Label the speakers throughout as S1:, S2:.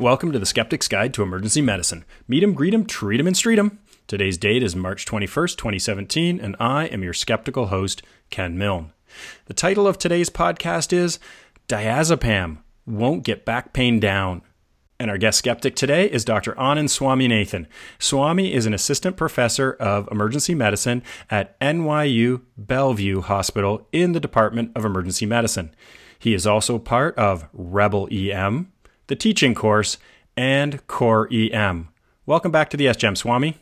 S1: Welcome to the Skeptic's Guide to Emergency Medicine. Meet 'em, greet 'em, treat 'em, and street 'em. Today's date is March 21st, 2017, and I am your skeptical host, Ken Milne. The title of today's podcast is Diazepam Won't Get Back Pain Down. And our guest skeptic today is Dr. Anand Swaminathan. Swami is an assistant professor of emergency medicine at NYU Bellevue Hospital in the Department of Emergency Medicine. He is also part of Rebel EM, the teaching course, and Core EM. Welcome back to the SGEM, Swami.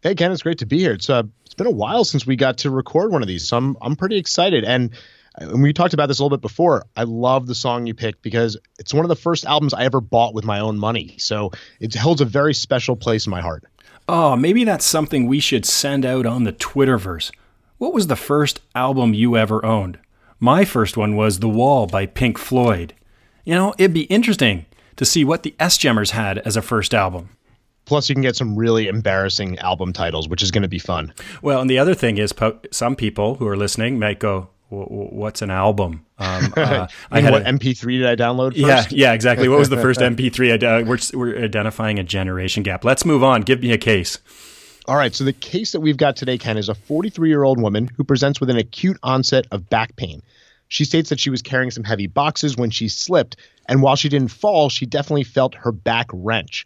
S2: Hey Ken, it's great to be here. It's uh, it's been a while since we got to record one of these, so I'm I'm pretty excited. And and we talked about this a little bit before. I love the song you picked because it's one of the first albums I ever bought with my own money. So it holds a very special place in my heart.
S1: Oh, maybe that's something we should send out on the Twitterverse. What was the first album you ever owned? My first one was The Wall by Pink Floyd. You know, it'd be interesting to see what the S Gemmers had as a first album.
S2: Plus, you can get some really embarrassing album titles, which is going to be fun.
S1: Well, and the other thing is, po- some people who are listening might go, "What's an album?"
S2: Um, uh, I had what a, MP3 did I download? First?
S1: Yeah, yeah, exactly. What was the first MP3? Uh, we're, we're identifying a generation gap. Let's move on. Give me a case.
S2: All right. So the case that we've got today, Ken, is a 43 year old woman who presents with an acute onset of back pain. She states that she was carrying some heavy boxes when she slipped, and while she didn't fall, she definitely felt her back wrench.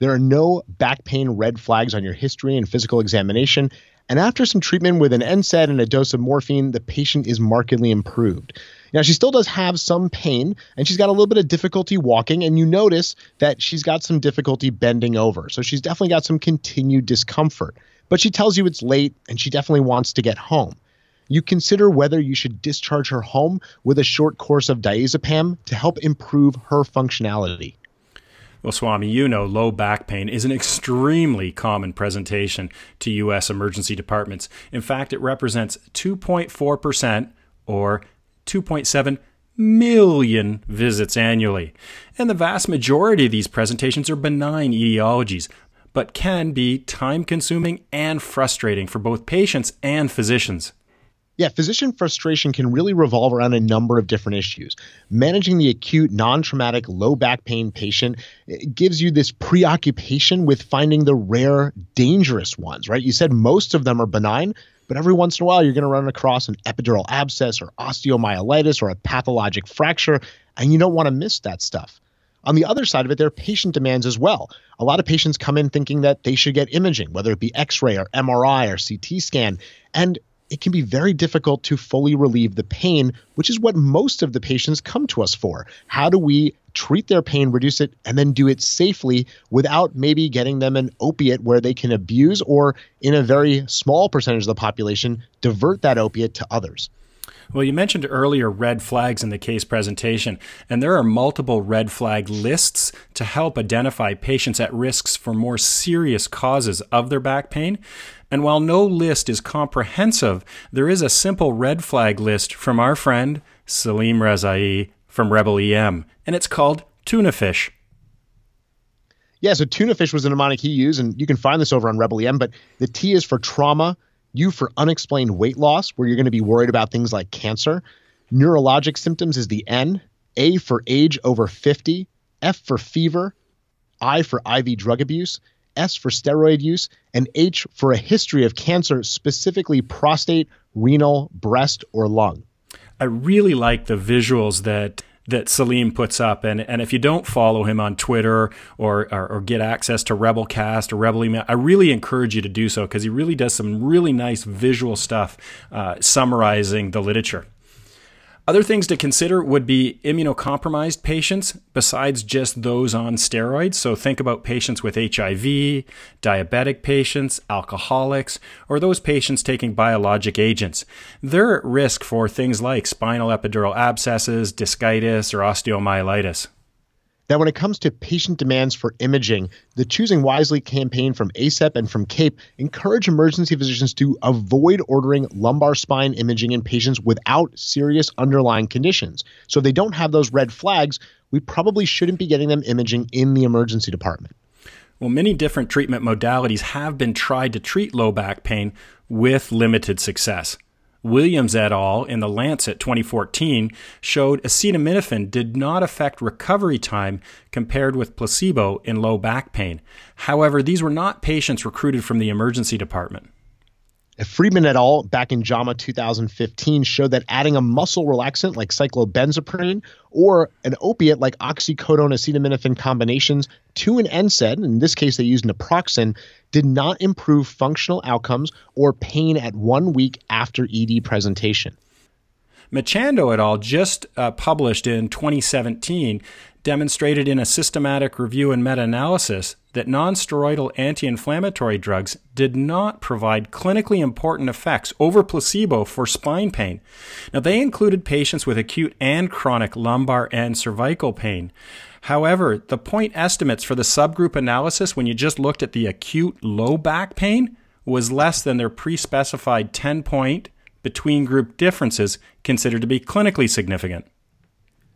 S2: There are no back pain red flags on your history and physical examination. And after some treatment with an NSAID and a dose of morphine, the patient is markedly improved. Now, she still does have some pain and she's got a little bit of difficulty walking. And you notice that she's got some difficulty bending over. So she's definitely got some continued discomfort. But she tells you it's late and she definitely wants to get home. You consider whether you should discharge her home with a short course of diazepam to help improve her functionality.
S1: Well, Swami, you know low back pain is an extremely common presentation to U.S. emergency departments. In fact, it represents 2.4% or 2.7 million visits annually. And the vast majority of these presentations are benign etiologies, but can be time consuming and frustrating for both patients and physicians.
S2: Yeah, physician frustration can really revolve around a number of different issues. Managing the acute, non traumatic, low back pain patient gives you this preoccupation with finding the rare, dangerous ones, right? You said most of them are benign, but every once in a while you're going to run across an epidural abscess or osteomyelitis or a pathologic fracture, and you don't want to miss that stuff. On the other side of it, there are patient demands as well. A lot of patients come in thinking that they should get imaging, whether it be x ray or MRI or CT scan. And it can be very difficult to fully relieve the pain, which is what most of the patients come to us for. How do we treat their pain, reduce it, and then do it safely without maybe getting them an opiate where they can abuse or, in a very small percentage of the population, divert that opiate to others?
S1: Well, you mentioned earlier red flags in the case presentation, and there are multiple red flag lists to help identify patients at risks for more serious causes of their back pain. And while no list is comprehensive, there is a simple red flag list from our friend Salim Rezaie from Rebel EM, and it's called tuna fish.
S2: Yeah, so tuna fish was the mnemonic he used, and you can find this over on Rebel EM, but the T is for trauma, U for unexplained weight loss, where you're going to be worried about things like cancer. Neurologic symptoms is the N, A for age over 50, F for fever, I for IV drug abuse, S for steroid use, and H for a history of cancer, specifically prostate, renal, breast, or lung.
S1: I really like the visuals that that Salim puts up. And, and if you don't follow him on Twitter or, or, or get access to Rebelcast or Rebel Email, I really encourage you to do so because he really does some really nice visual stuff uh, summarizing the literature. Other things to consider would be immunocompromised patients besides just those on steroids. So think about patients with HIV, diabetic patients, alcoholics, or those patients taking biologic agents. They're at risk for things like spinal epidural abscesses, discitis, or osteomyelitis.
S2: Now, when it comes to patient demands for imaging, the Choosing Wisely campaign from ACEP and from CAEP encourage emergency physicians to avoid ordering lumbar spine imaging in patients without serious underlying conditions. So if they don't have those red flags, we probably shouldn't be getting them imaging in the emergency department.
S1: Well, many different treatment modalities have been tried to treat low back pain with limited success. Williams et al. in the Lancet 2014 showed acetaminophen did not affect recovery time compared with placebo in low back pain. However, these were not patients recruited from the emergency department.
S2: Friedman et al. back in JAMA 2015 showed that adding a muscle relaxant like cyclobenzaprine or an opiate like oxycodone acetaminophen combinations to an NSAID, in this case they used naproxen, did not improve functional outcomes or pain at one week after ED presentation.
S1: Machado et al. just uh, published in 2017 demonstrated in a systematic review and meta analysis that nonsteroidal anti inflammatory drugs did not provide clinically important effects over placebo for spine pain. Now, they included patients with acute and chronic lumbar and cervical pain. However, the point estimates for the subgroup analysis, when you just looked at the acute low back pain, was less than their pre specified 10 point between group differences considered to be clinically significant.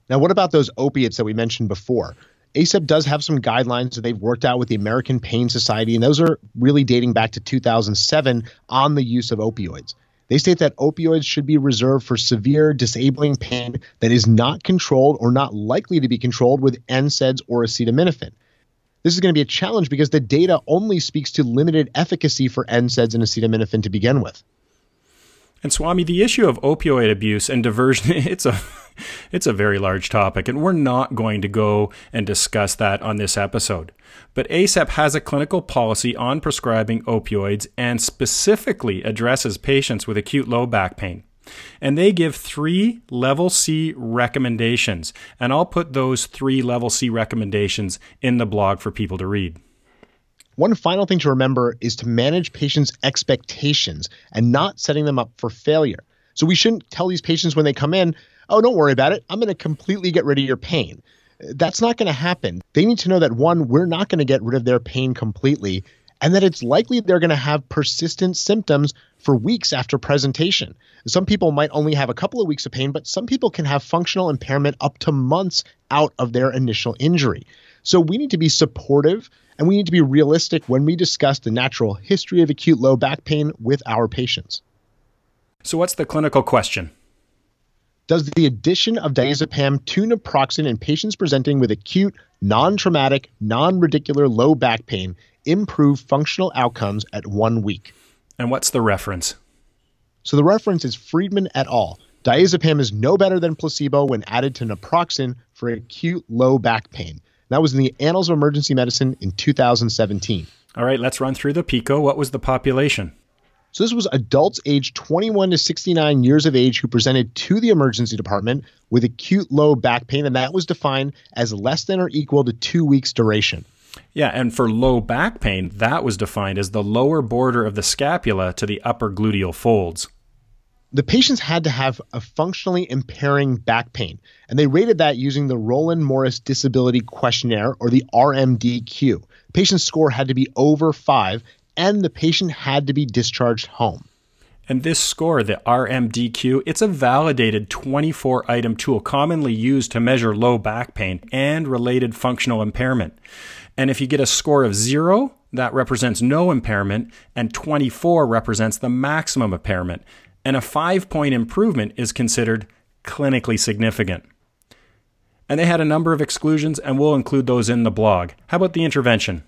S2: Now, what about those opiates that we mentioned before? ACEP does have some guidelines that they've worked out with the American Pain Society, and those are really dating back to 2007 on the use of opioids. They state that opioids should be reserved for severe disabling pain that is not controlled or not likely to be controlled with NSAIDs or acetaminophen. This is going to be a challenge because the data only speaks to limited efficacy for NSAIDs and acetaminophen to begin with.
S1: And Swami, the issue of opioid abuse and diversion, it's a it's a very large topic, and we're not going to go and discuss that on this episode. But ACEP has a clinical policy on prescribing opioids and specifically addresses patients with acute low back pain. And they give three level C recommendations. And I'll put those three level C recommendations in the blog for people to read.
S2: One final thing to remember is to manage patients' expectations and not setting them up for failure. So we shouldn't tell these patients when they come in, oh, don't worry about it. I'm going to completely get rid of your pain. That's not going to happen. They need to know that one, we're not going to get rid of their pain completely, and that it's likely they're going to have persistent symptoms for weeks after presentation. Some people might only have a couple of weeks of pain, but some people can have functional impairment up to months out of their initial injury. So we need to be supportive and we need to be realistic when we discuss the natural history of acute low back pain with our patients.
S1: So, what's the clinical question?
S2: Does the addition of diazepam to naproxen in patients presenting with acute, non traumatic, non radicular low back pain improve functional outcomes at one week?
S1: And what's the reference?
S2: So the reference is Friedman et al. Diazepam is no better than placebo when added to naproxen for acute low back pain. That was in the Annals of Emergency Medicine in 2017.
S1: All right, let's run through the PICO. What was the population?
S2: So this was adults aged 21 to 69 years of age who presented to the emergency department with acute low back pain, and that was defined as less than or equal to two weeks duration.
S1: Yeah, and for low back pain, that was defined as the lower border of the scapula to the upper gluteal folds.
S2: The patients had to have a functionally impairing back pain, and they rated that using the Roland Morris Disability Questionnaire or the RMDQ. Patient's score had to be over five, and the patient had to be discharged home.
S1: And this score, the RMDQ, it's a validated 24 item tool commonly used to measure low back pain and related functional impairment. And if you get a score of zero, that represents no impairment, and 24 represents the maximum impairment. And a five point improvement is considered clinically significant. And they had a number of exclusions, and we'll include those in the blog. How about the intervention?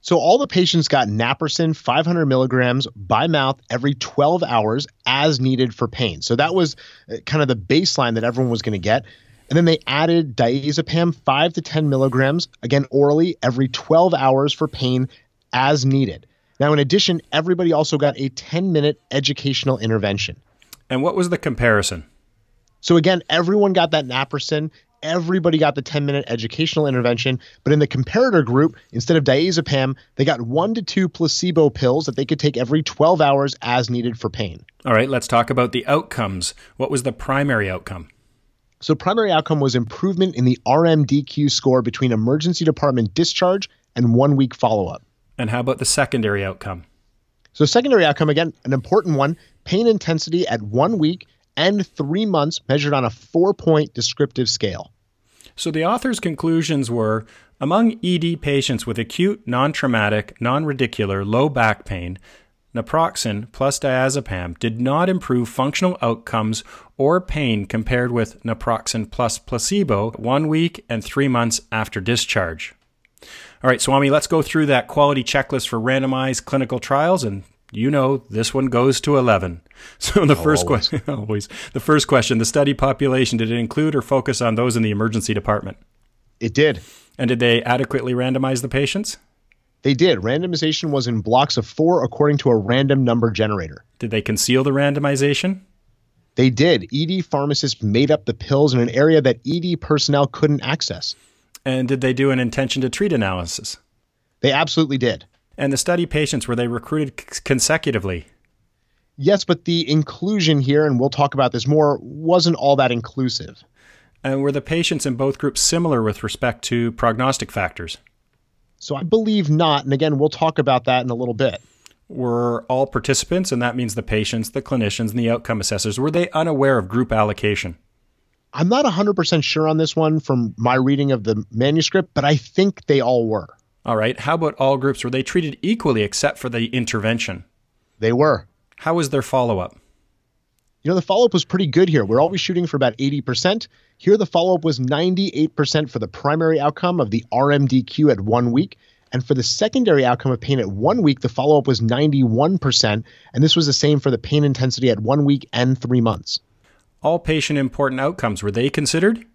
S2: So all the patients got naproxen 500 milligrams by mouth every 12 hours as needed for pain. So that was uh, kind of the baseline that everyone was going to get. And then they added diazepam 5 to 10 milligrams, again orally, every 12 hours for pain as needed. Now, in addition, everybody also got a 10 minute educational intervention.
S1: And what was the comparison?
S2: So, again, everyone got that naproxen everybody got the 10 minute educational intervention. But in the comparator group, instead of diazepam, they got one to two placebo pills that they could take every 12 hours as needed for pain.
S1: All right, let's talk about the outcomes. What was the primary outcome?
S2: So, primary outcome was improvement in the RMDQ score between emergency department discharge and one week follow up.
S1: And how about the secondary outcome?
S2: So, secondary outcome, again, an important one pain intensity at one week and three months measured on a four point descriptive scale.
S1: So the author's conclusions were among ED patients with acute, non traumatic, non radicular low back pain, naproxen plus diazepam did not improve functional outcomes or pain compared with naproxen plus placebo one week and three months after discharge. All right, Swami, let's go through that quality checklist for randomized clinical trials and you know this one goes to 11 so the oh, first question always the first question the study population did it include or focus on those in the emergency department
S2: it did
S1: and did they adequately randomize the patients
S2: they did. Randomization was in blocks of four according to a random number generator.
S1: Did they conceal the randomization?
S2: They did. ED pharmacists made up the pills in an area that ED personnel couldn't access.
S1: And did they do an intention to treat analysis?
S2: They absolutely did.
S1: And the study patients, were they recruited c- consecutively?
S2: Yes, but the inclusion here, and we'll talk about this more, wasn't all that inclusive.
S1: And were the patients in both groups similar with respect to prognostic factors?
S2: So I believe not. And again, we'll talk about that in a little bit.
S1: Were all participants, and that means the patients, the clinicians, and the outcome assessors, were they unaware of group allocation?
S2: I'm not 100% sure on this one from my reading of the manuscript, but I think they all were.
S1: All right. How about all groups? Were they treated equally except for the intervention?
S2: They were.
S1: How was their follow up?
S2: You know, the follow up was pretty good here. We're always shooting for about 80%. Here, the follow up was 98% for the primary outcome of the RMDQ at one week. And for the secondary outcome of pain at one week, the follow up was 91%. And this was the same for the pain intensity at one week and three months.
S1: All patient important outcomes, were they considered?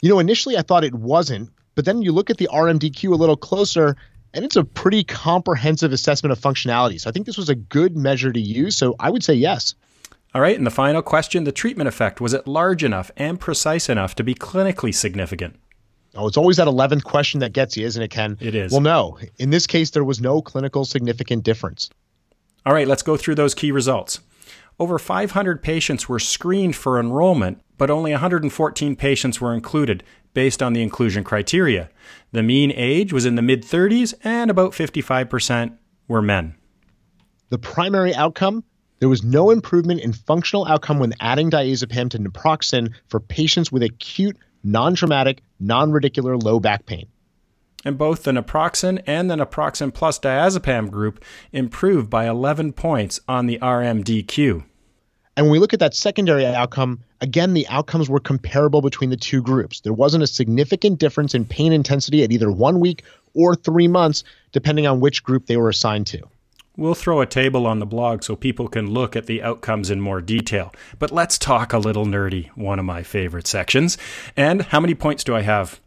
S2: You know, initially I thought it wasn't, but then you look at the RMDQ a little closer, and it's a pretty comprehensive assessment of functionality. So I think this was a good measure to use. So I would say yes.
S1: All right, and the final question the treatment effect was it large enough and precise enough to be clinically significant?
S2: Oh, it's always that 11th question that gets you, isn't it, Ken?
S1: It is.
S2: Well, no. In this case, there was no clinical significant difference.
S1: All right, let's go through those key results. Over 500 patients were screened for enrollment, but only 114 patients were included based on the inclusion criteria. The mean age was in the mid 30s, and about 55% were men.
S2: The primary outcome there was no improvement in functional outcome when adding diazepam to naproxen for patients with acute, non traumatic, non radicular low back pain.
S1: And both the naproxen and the naproxen plus diazepam group improved by 11 points on the RMDQ.
S2: And when we look at that secondary outcome, again, the outcomes were comparable between the two groups. There wasn't a significant difference in pain intensity at either one week or three months, depending on which group they were assigned to.
S1: We'll throw a table on the blog so people can look at the outcomes in more detail. But let's talk a little nerdy, one of my favorite sections. And how many points do I have?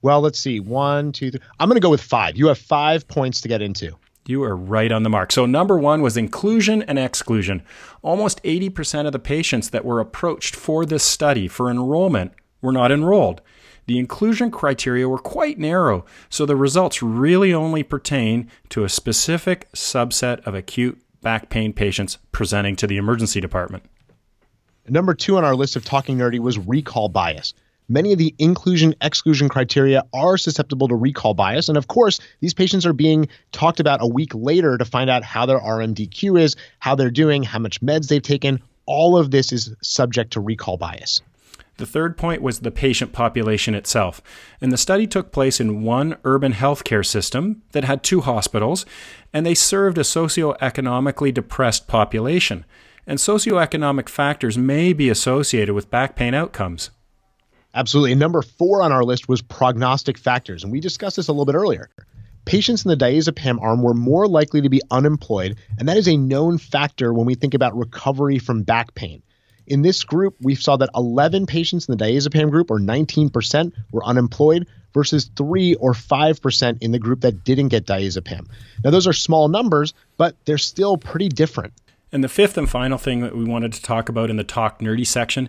S2: Well, let's see. One, two, three. I'm going to go with five. You have five points to get into.
S1: You are right on the mark. So, number one was inclusion and exclusion. Almost 80% of the patients that were approached for this study for enrollment were not enrolled the inclusion criteria were quite narrow, so the results really only pertain to a specific subset of acute back pain patients presenting to the emergency department.
S2: Number two on our list of talking nerdy was recall bias. Many of the inclusion exclusion criteria are susceptible to recall bias. And of course, these patients are being talked about a week later to find out how their RMDQ is, how they're doing, how much meds they've taken. All of this is subject to recall bias.
S1: The third point was the patient population itself. And the study took place in one urban healthcare system that had two hospitals, and they served a socioeconomically depressed population. And socioeconomic factors may be associated with back pain outcomes.
S2: Absolutely. And number four on our list was prognostic factors. And we discussed this a little bit earlier. Patients in the diazepam arm were more likely to be unemployed, and that is a known factor when we think about recovery from back pain. In this group, we saw that 11 patients in the diazepam group, or 19%, were unemployed versus 3 or 5% in the group that didn't get diazepam. Now, those are small numbers, but they're still pretty different.
S1: And the fifth and final thing that we wanted to talk about in the Talk Nerdy section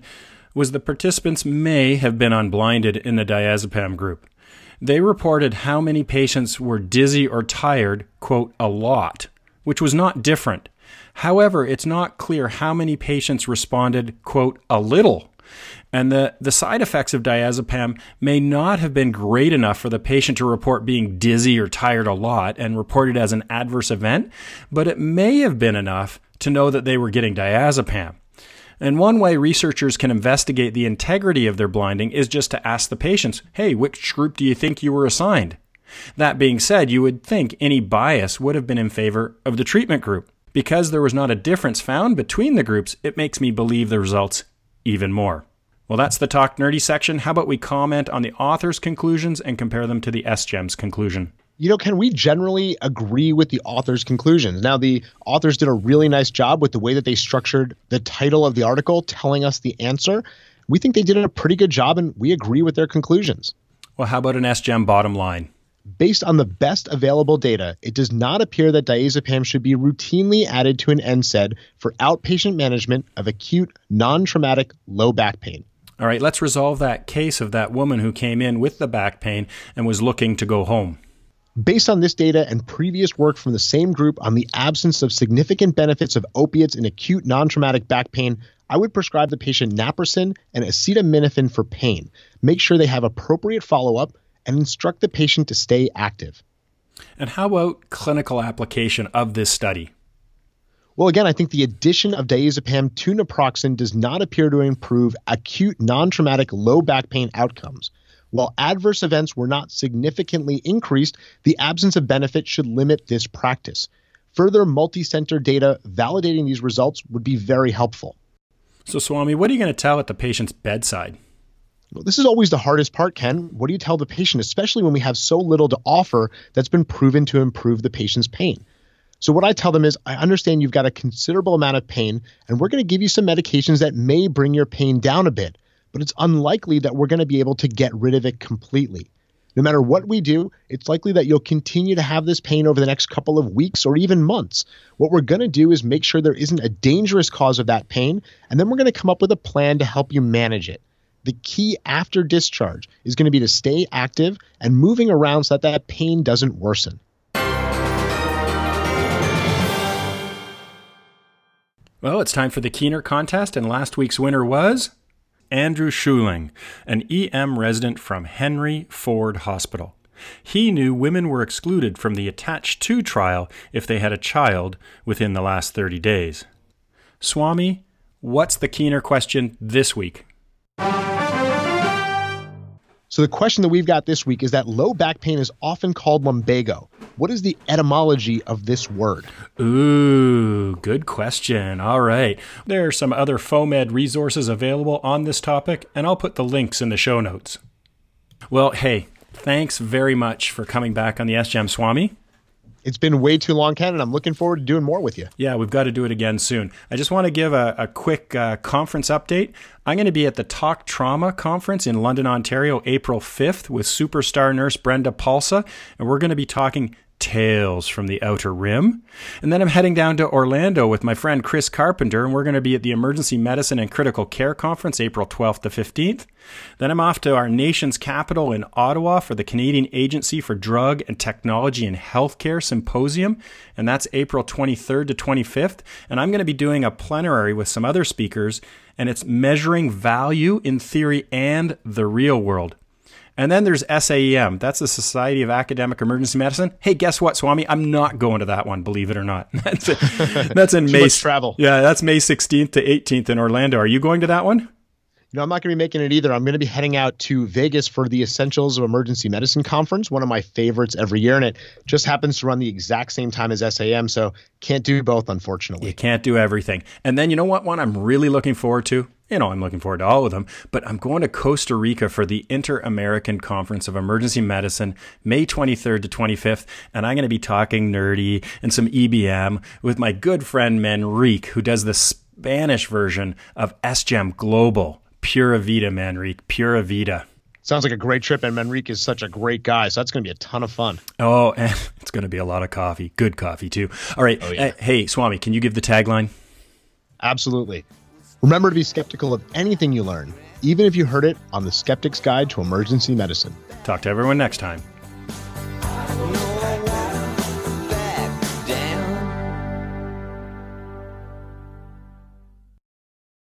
S1: was the participants may have been unblinded in the diazepam group. They reported how many patients were dizzy or tired, quote, a lot, which was not different However, it's not clear how many patients responded, quote, a little. And the, the side effects of diazepam may not have been great enough for the patient to report being dizzy or tired a lot and reported as an adverse event, but it may have been enough to know that they were getting diazepam. And one way researchers can investigate the integrity of their blinding is just to ask the patients, hey, which group do you think you were assigned? That being said, you would think any bias would have been in favor of the treatment group. Because there was not a difference found between the groups, it makes me believe the results even more. Well, that's the Talk Nerdy section. How about we comment on the author's conclusions and compare them to the SGEM's conclusion?
S2: You know, can we generally agree with the author's conclusions? Now, the authors did a really nice job with the way that they structured the title of the article, telling us the answer. We think they did a pretty good job, and we agree with their conclusions.
S1: Well, how about an SGEM bottom line?
S2: Based on the best available data, it does not appear that diazepam should be routinely added to an NSAID for outpatient management of acute, non traumatic low back pain.
S1: All right, let's resolve that case of that woman who came in with the back pain and was looking to go home.
S2: Based on this data and previous work from the same group on the absence of significant benefits of opiates in acute non traumatic back pain, I would prescribe the patient naproxen and acetaminophen for pain. Make sure they have appropriate follow up and instruct the patient to stay active.
S1: And how about clinical application of this study?
S2: Well, again, I think the addition of diazepam to naproxen does not appear to improve acute non traumatic low back pain outcomes. While adverse events were not significantly increased, the absence of benefit should limit this practice. Further multi center data validating these results would be very helpful.
S1: So, Swami, what are you going to tell at the patient's bedside?
S2: Well, this is always the hardest part, Ken. What do you tell the patient, especially when we have so little to offer that's been proven to improve the patient's pain? So, what I tell them is, I understand you've got a considerable amount of pain, and we're going to give you some medications that may bring your pain down a bit, but it's unlikely that we're going to be able to get rid of it completely. No matter what we do, it's likely that you'll continue to have this pain over the next couple of weeks or even months. What we're going to do is make sure there isn't a dangerous cause of that pain, and then we're going to come up with a plan to help you manage it. The key after discharge is going to be to stay active and moving around so that that pain doesn't worsen.
S1: Well, it's time for the Keener contest, and last week's winner was Andrew Schuling, an EM resident from Henry Ford Hospital. He knew women were excluded from the Attached to trial if they had a child within the last 30 days. Swami, what's the Keener question this week?
S2: So the question that we've got this week is that low back pain is often called lumbago. What is the etymology of this word?
S1: Ooh, good question. All right. There are some other FOAMed resources available on this topic, and I'll put the links in the show notes. Well, hey, thanks very much for coming back on the SGEM Swami.
S2: It's been way too long, Ken, and I'm looking forward to doing more with you.
S1: Yeah, we've got to do it again soon. I just want to give a, a quick uh, conference update. I'm going to be at the Talk Trauma Conference in London, Ontario, April 5th with superstar nurse Brenda Palsa, and we're going to be talking Tales from the Outer Rim. And then I'm heading down to Orlando with my friend Chris Carpenter, and we're going to be at the Emergency Medicine and Critical Care Conference April 12th to 15th. Then I'm off to our nation's capital in Ottawa for the Canadian Agency for Drug and Technology in Healthcare Symposium, and that's April 23rd to 25th. And I'm going to be doing a plenary with some other speakers, and it's measuring value in theory and the real world. And then there's SAEM. That's the Society of Academic Emergency Medicine. Hey, guess what, Swami? I'm not going to that one, believe it or not. That's, that's in May.
S2: travel.
S1: Yeah, that's May 16th to 18th in Orlando. Are you going to that one?
S2: You know, I'm not going to be making it either. I'm going to be heading out to Vegas for the Essentials of Emergency Medicine conference, one of my favorites every year, and it just happens to run the exact same time as SAEM, so can't do both, unfortunately.
S1: You can't do everything. And then you know what one I'm really looking forward to? You know, I'm looking forward to all of them, but I'm going to Costa Rica for the Inter American Conference of Emergency Medicine, May 23rd to 25th, and I'm going to be talking nerdy and some EBM with my good friend Manrique, who does the Spanish version of SGEM Global. Pura Vida, Manrique. Pura Vida.
S2: Sounds like a great trip, and Manrique is such a great guy, so that's going to be a ton of fun.
S1: Oh, and it's going to be a lot of coffee. Good coffee, too. All right. Oh, yeah. uh, hey, Swami, can you give the tagline?
S2: Absolutely. Remember to be skeptical of anything you learn, even if you heard it on the Skeptic's Guide to Emergency Medicine.
S1: Talk to everyone next time.